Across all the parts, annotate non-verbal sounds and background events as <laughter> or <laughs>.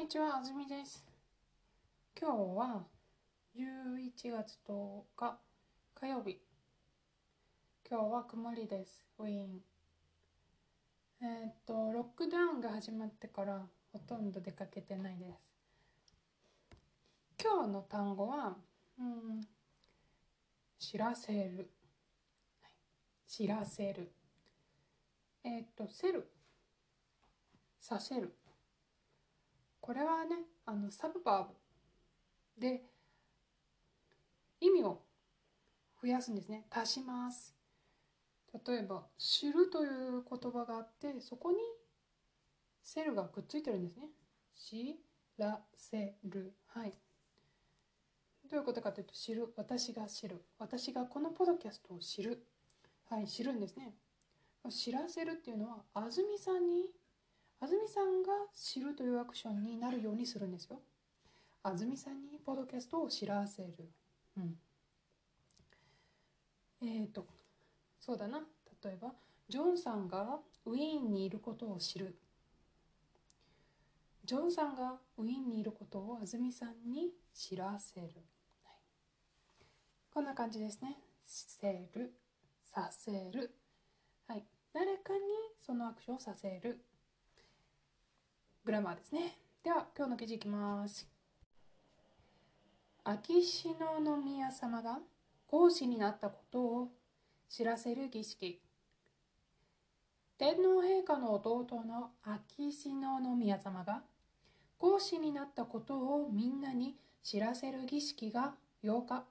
にちは、あずみです。今日は11月10日火曜日。今日は曇りです。ウィーン。えーっと、ロックダウンが始まってからほとんど出かけてないです。今日の単語は、うん、知らせる。知らせる。えーっと、せる。させる。これはねあのサブバーブで意味を増やすんですね。足します。例えば「知る」という言葉があってそこに「せる」がくっついてるんですね。知らせる。はい。どういうことかというと知る。私が知る。私がこのポドキャストを知る。はい知るんですね。知らせるっていうのは安住さんに安住さんが知るというアクションになるようにするんですよ。安住さんにポッドキャストを知らせる。うん、えっ、と、そうだな。例えば、ジョンさんがウィーンにいることを知る。ジョンさんがウィーンにいることを安住さんに知らせる。はい、こんな感じですね。せる、させる。はい。誰かにそのアクションをさせる。グラマーですね。では、今日の記事いきます。秋篠宮様が皇嗣になったことを知らせる儀式。天皇陛下の弟の秋篠宮様が皇嗣になったことをみんなに知らせる儀式が8日、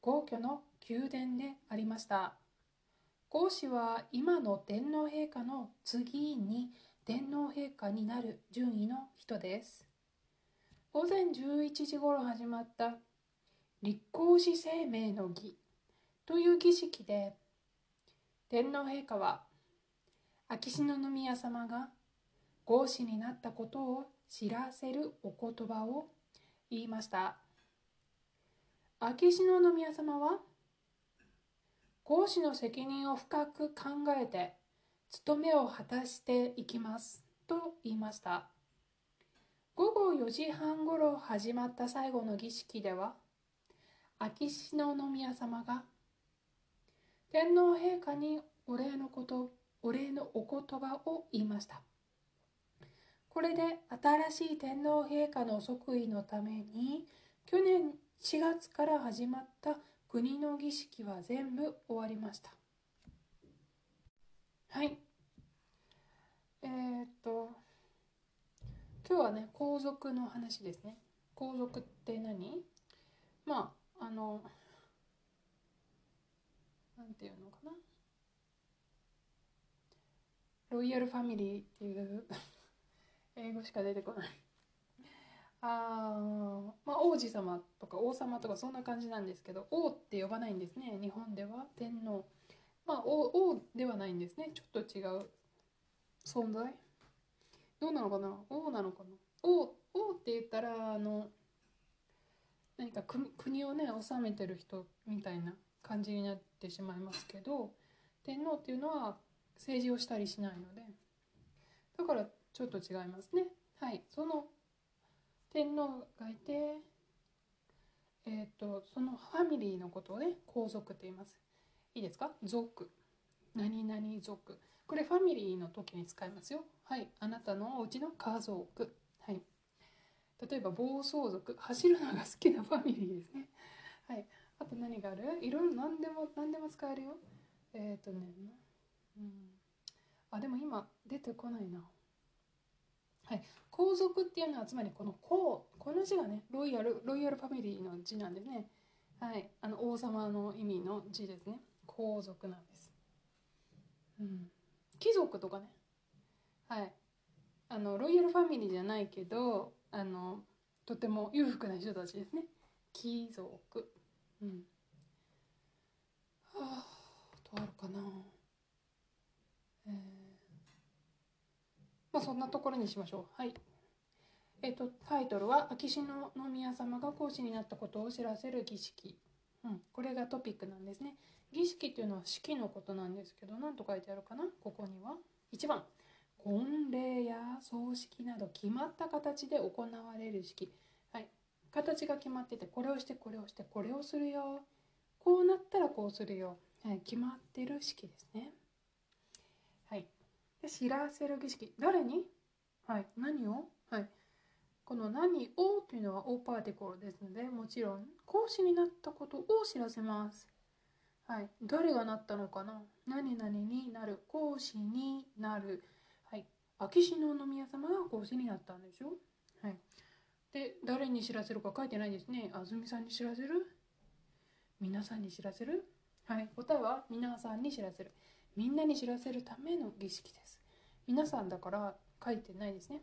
皇居の宮殿でありました。皇嗣は今の天皇陛下の次に天皇陛下になる順位の人です。午前11時ごろ始まった立皇嗣生命の儀という儀式で天皇陛下は秋篠宮様が皇嗣になったことを知らせるお言葉を言いました。秋篠宮様は皇嗣の責任を深く考えて務めを果たしていきます。と言いました。午後4時半ごろ始まった最後の儀式では秋篠宮様が天皇陛下にお礼のことお礼のお言葉を言いました。これで新しい天皇陛下の即位のために去年4月から始まった国の儀式は全部終わりました。はい。えー、っと、今日はね、皇族の話ですね。皇族って何？まあ、あの、なんていうのかな？ロイヤルファミリーっていう <laughs> 英語しか出てこない。あーまあ、王子様とか王様とかそんな感じなんですけど、王って呼ばないんですね。日本では天皇。まあ、王王ではないんですね。ちょっと違う存在どうなのかな？王なのかな？王王って言ったら、あの、何か国をね、治めてる人みたいな感じになってしまいますけど、天皇っていうのは政治をしたりしないので、だからちょっと違いますね。はい。その天皇がいて、えっ、と、そのファミリーのことをね、皇族って言います。いいですか？族。何々族。これファミリーの時に使いますよ。はい。あなたのお家の家族。はい。例えば暴走族。走るのが好きなファミリーですね。はい。あと何がある？いろいろ何でも、何でも使えるよ。えっ、ー、とね。うん。あ、でも今出てこないな。はい。皇族っていうのはつまりこの皇、この字がね、ロイヤル、ロイヤルファミリーの字なんでね。はい。あの王様の意味の字ですね。皇族なんです。うん。貴族とかね。はい。あの、ロイヤルファミリーじゃないけど、あの、とても裕福な人たちですね。貴族。うん。はあ、どうあるかな。まあそんなところにしましょう。はい。えっ、と、タイトルは、秋篠宮様が皇嗣になったことを知らせる儀式。うん、これがトピックなんですね。儀式っていうのは式のことなんですけど、何と書いてあるかな？ここには。1番、婚礼や葬式など決まった形で行われる式。はい。形が決まってて、これをして、これをして、これをするよ。こうなったらこうするよ。はい。決まってる式ですね。はい。で知らせる儀式。誰に？はい。何を？はい。この何を？というのは O パーティコルですので、もちろん講師になったことを知らせます。はい。誰がなったのかな？何々になる。講師になる。はい。秋篠宮様が講師になったんでしょ？はい。で、誰に知らせるか書いてないですね。安住さんに知らせる？皆さんに知らせる？はい。答えは皆さんに知らせる。みんなに知らせるための儀式です。皆さんだから書いてないですね。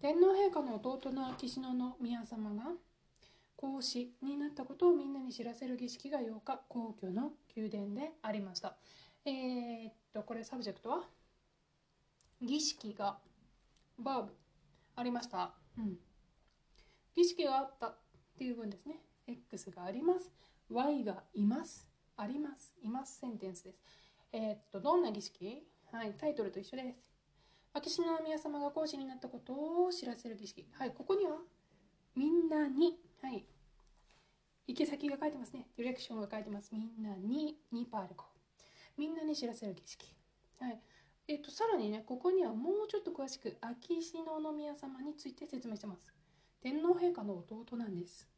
天皇陛下の弟の秋篠宮様が皇嗣になったことをみんなに知らせる儀式が8日皇居の宮殿でありました。えー、っとこれ subject は？儀式がバーブありました。うん。儀式があったっていう文ですね。X があります。Y がいます。あります。いますセンテンスです。えー、っとどんな儀式？はい、タイトルと一緒です。秋篠宮様が講師になったことを知らせる儀式。はい、ここにはみんなに、はい、行き先が書いてますね。ディレクションが書いてます。みんなに、にパールコ。みんなに知らせる儀式。はい。えっと、さらにね、ここにはもうちょっと詳しく、秋篠宮様について説明してます。天皇陛下の弟なんです。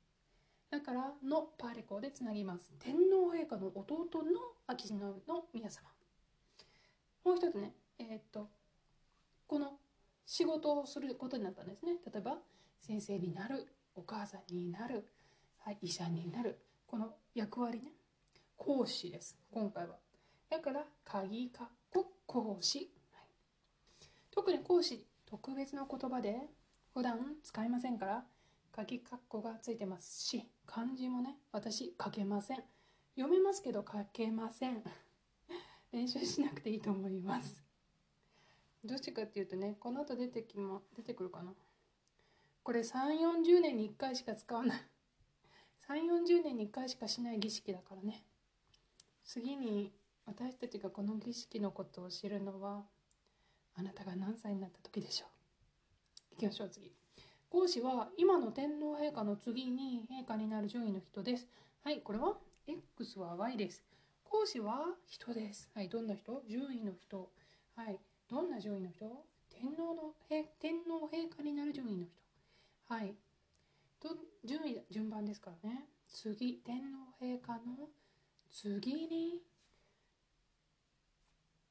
だから、のパーレコでつなぎます。天皇陛下の弟の秋篠宮様。もう一つね、えっと、この仕事をすることになったんですね例えば先生になるお母さんになる、はい、医者になる。この役割ね。講師です。今回は。だから鍵かっ講師、はい、特に講師特別な言葉で普段使いませんから鍵かっこがついてますし漢字もね私書けません。読めますけど書けません。<laughs> 練習しなくていいと思います。どっちかっていうとねこの後出てきま出てくるかな。これ3 4 0年に1回しか使わない。3 4 0年に1回しかしない儀式だからね。次に私たちがこの儀式のことを知るのはあなたが何歳になった時でしょう。いきましょう次。講師は今の天皇陛下の次に陛下になる順位の人です。はいこれは？X は Y です。講師は人です。はいどんな人？順位の人。はいどんな順位の人？天皇の天皇陛下になる順位の人。はい。と順位順番ですからね。次天皇陛下の次に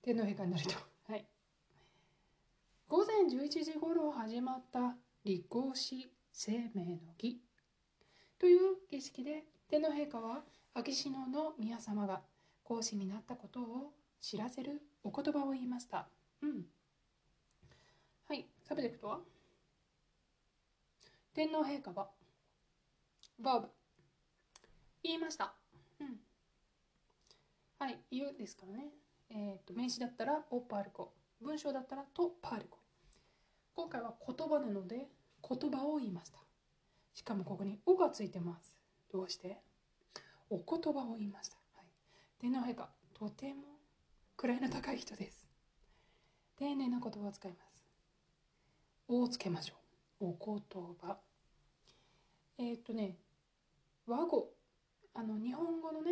天皇陛下になる人はい。午前11時頃始まった立皇嗣宣明の儀。という儀式で天皇陛下は秋篠宮様が皇嗣になったことを知らせるお言葉を言いました。うん。はい、 subject は？天皇陛下はバーブ言いました。うん。はい、言うですからね。えっ、ー、と、名詞だったらオパールコ。文章だったらとパールコ。今回は言葉なので言葉を言いました。しかもここに「お」がついてます。どうして？お言葉を言いました。はい、天皇陛下、とても位の高い人です。丁寧な言葉を使います。おをつけましょう。お言葉。えー、っとね、和語。あの、日本語のね、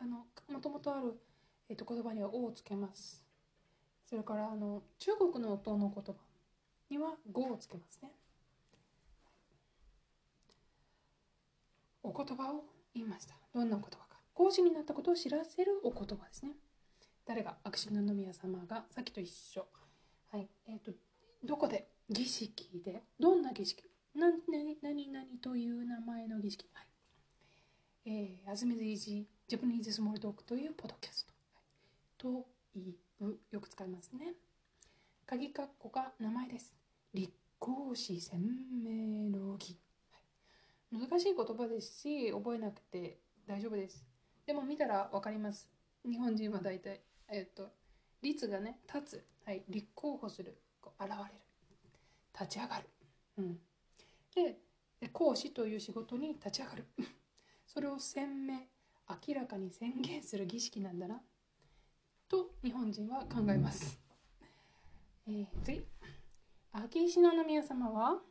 あの、もともとある、えー、と言葉にはおをつけます。それから、あの、中国の音の言葉には語をつけますね。お言葉を言いました。どんな言葉か。講師になったことを知らせるお言葉ですね。誰が？秋篠宮様がさっきと一緒。はい。えっ、ー、と、どこで儀式で、どんな儀式？何何々という名前の儀式？はい。えー、アズミズイジジャパニーズスモールドッグというポッドキャスト。はい、というよく使いますね。鍵括弧が名前です。立候子鮮明の儀、はい。難しい言葉ですし、覚えなくて大丈夫です。でも見たら分かります。日本人は大体、えっ、と、律がね、立つ。はい、立候補するこう現れる立ち上がる、うん、で講師という仕事に立ち上がる。<laughs> それを鮮明明らかに宣言する儀式なんだな。と日本人は考えます、えー、次。秋篠宮様は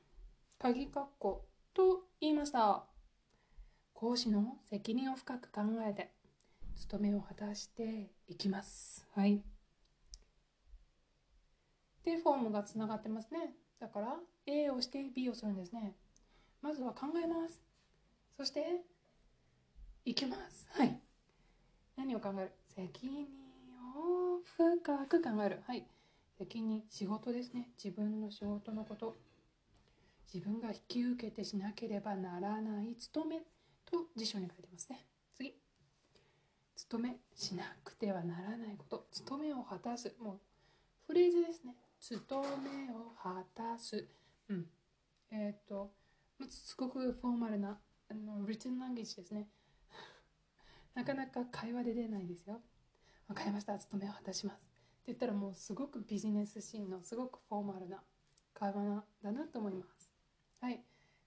鍵括弧と言いました。講師の責任を深く考えて務めを果たしていきます。はい。でフォームがつながってますねだから A をして B をするんですね。まずは考えます。そしていきます。はい。何を考える？責任を深く考える。はい。責任仕事ですね。自分の仕事のこと。自分が引き受けてしなければならない。務めと辞書に書いてますね。次。務めしなくてはならないこと。務めを果たす。もうフレーズですね。務めを果たす。うん。えっ、ー、とすごくフォーマルなあの written language ですね。<laughs> なかなか会話で出ないですよ。わかりました。務めを果たします。って言ったらもうすごくビジネスシーンのすごくフォーマルな会話だなと思います。はい。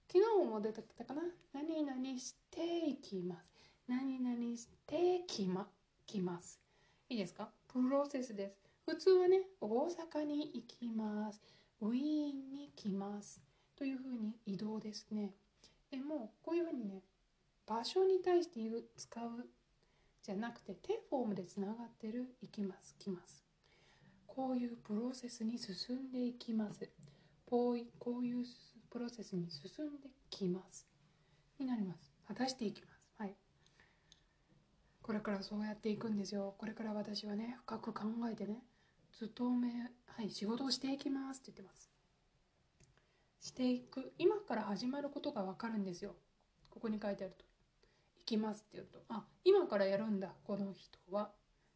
昨日も出てきたかな。何々していきます。何々してきまきます。いいですか？プロセスです。普通はね大阪に行きます。ウィーンに来ます。というふうに移動ですね。でもこういうふうにね場所に対して言う使うじゃなくて手フォームでつながってる行きます来ます。こういうプロセスに進んでいきます。こういうプロセスに進んできます。になります。果たしていきます。はい。これからそうやっていくんですよ。これから私はね深く考えてね勤めはい仕事をしていきますって言ってます。していく。今から始まることが分かるんですよ。ここに書いてあると。行きますって言うと。あ今からやるんだこの人は。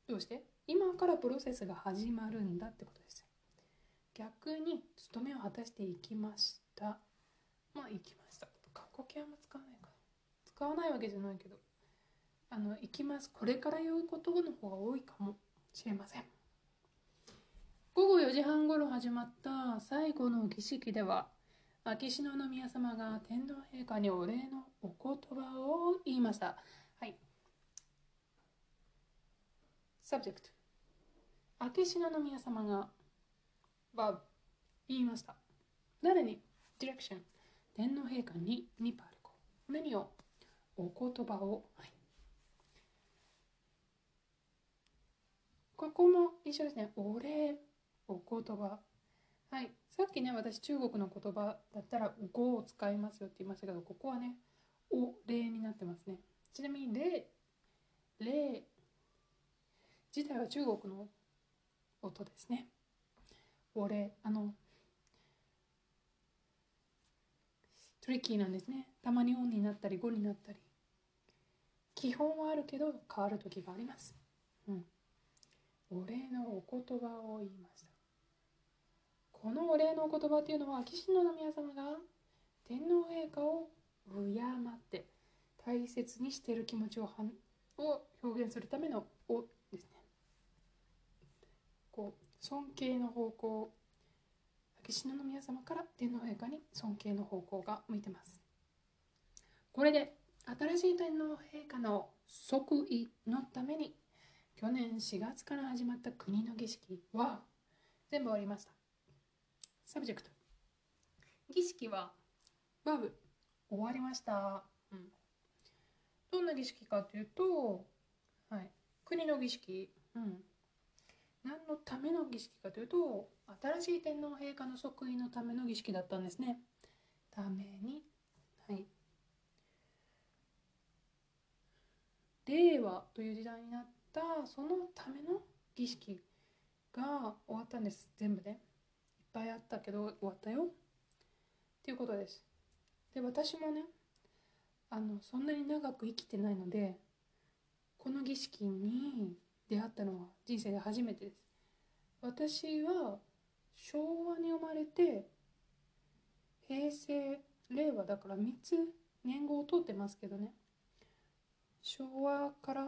どうして？今からプロセスが始まるんだってことです逆に務めを果たしていきました。まあ行きました。過去形は使わないかな。使わないわけじゃないけど。あの行きます。これから言うことの方が多いかもしれません。午後4時半ごろ始まった最後の儀式では秋篠宮様が天皇陛下にお礼のお言葉を言いました。はい。subject 秋篠宮様がは言いました。誰に？Direction 天皇陛下ににパルコ何を？お言葉を、はい、ここも一緒ですね。お礼、お言葉。はい。さっきね、私中国の言葉だったら、語を使いますよって言いましたけど、ここはね、お礼になってますね。ちなみに、礼、礼自体は中国の音ですね。お礼、あの、トリッキーなんですね。たまに音になったり語になったり。基本はあるけど変わる時があります。うん。お礼のお言葉を言いました。このお礼のお言葉っていうのは秋篠宮様が天皇陛下を敬って大切にしている気持ちをはんを表現するための「お」ですね。こう尊敬の方向秋篠宮様から天皇陛下に尊敬の方向が向いてます。これで新しい天皇陛下の即位のために去年4月から始まった国の儀式は全部終わりました。 subject 儀式は？バブ終わりました、うん、どんな儀式かというと、はい、国の儀式、うん、何のための儀式かというと新しい天皇陛下の即位のための儀式だったんですね。ために。はい。令和という時代になったそのための儀式が終わったんです。全部で、ね、ぱいあったけど終わったよ。っていうことです。で私もねあのそんなに長く生きてないのでこの儀式に出会ったのは人生で初めてです。私は昭和に生まれて平成令和だから3つ年号を通ってますけどね。昭和から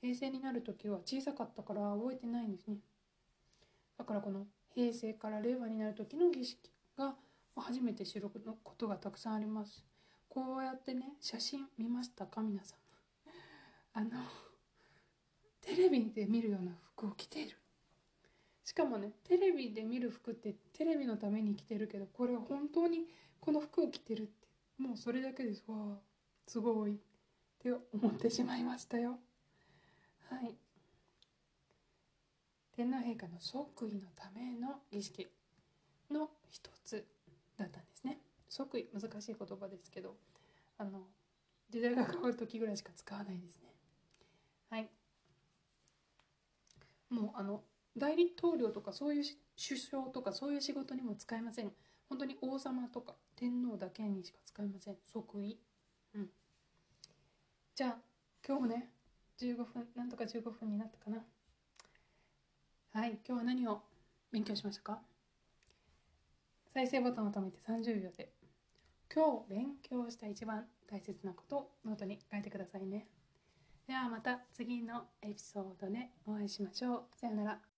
平成になる時は小さかったから覚えてないんですね。だからこの平成から令和になる時の儀式が初めて知ることがたくさんあります。こうやってね写真見ましたか皆さん。<laughs> あのテレビで見るような服を着ている。しかもねテレビで見る服ってテレビのために着てるけどこれは本当にこの服を着てるってもうそれだけです。わすごいって思ってしまいましたよ。はい。天皇陛下の即位のための儀式の一つだったんですね。即位難しい言葉ですけどあの時代が変わる時ぐらいしか使わないですね。はい。もうあの代理統領とかそういう首相とかそういう仕事にも使えません。本当に王様とか天皇だけにしか使えません。即位。うん。じゃあ今日もね15分なんとか15分になったかな。はい今日は何を勉強しましたか？再生ボタンを止めて30秒で。今日勉強した一番大切なことをノートに書いてくださいね。ではまた次のエピソードでお会いしましょう。さよなら。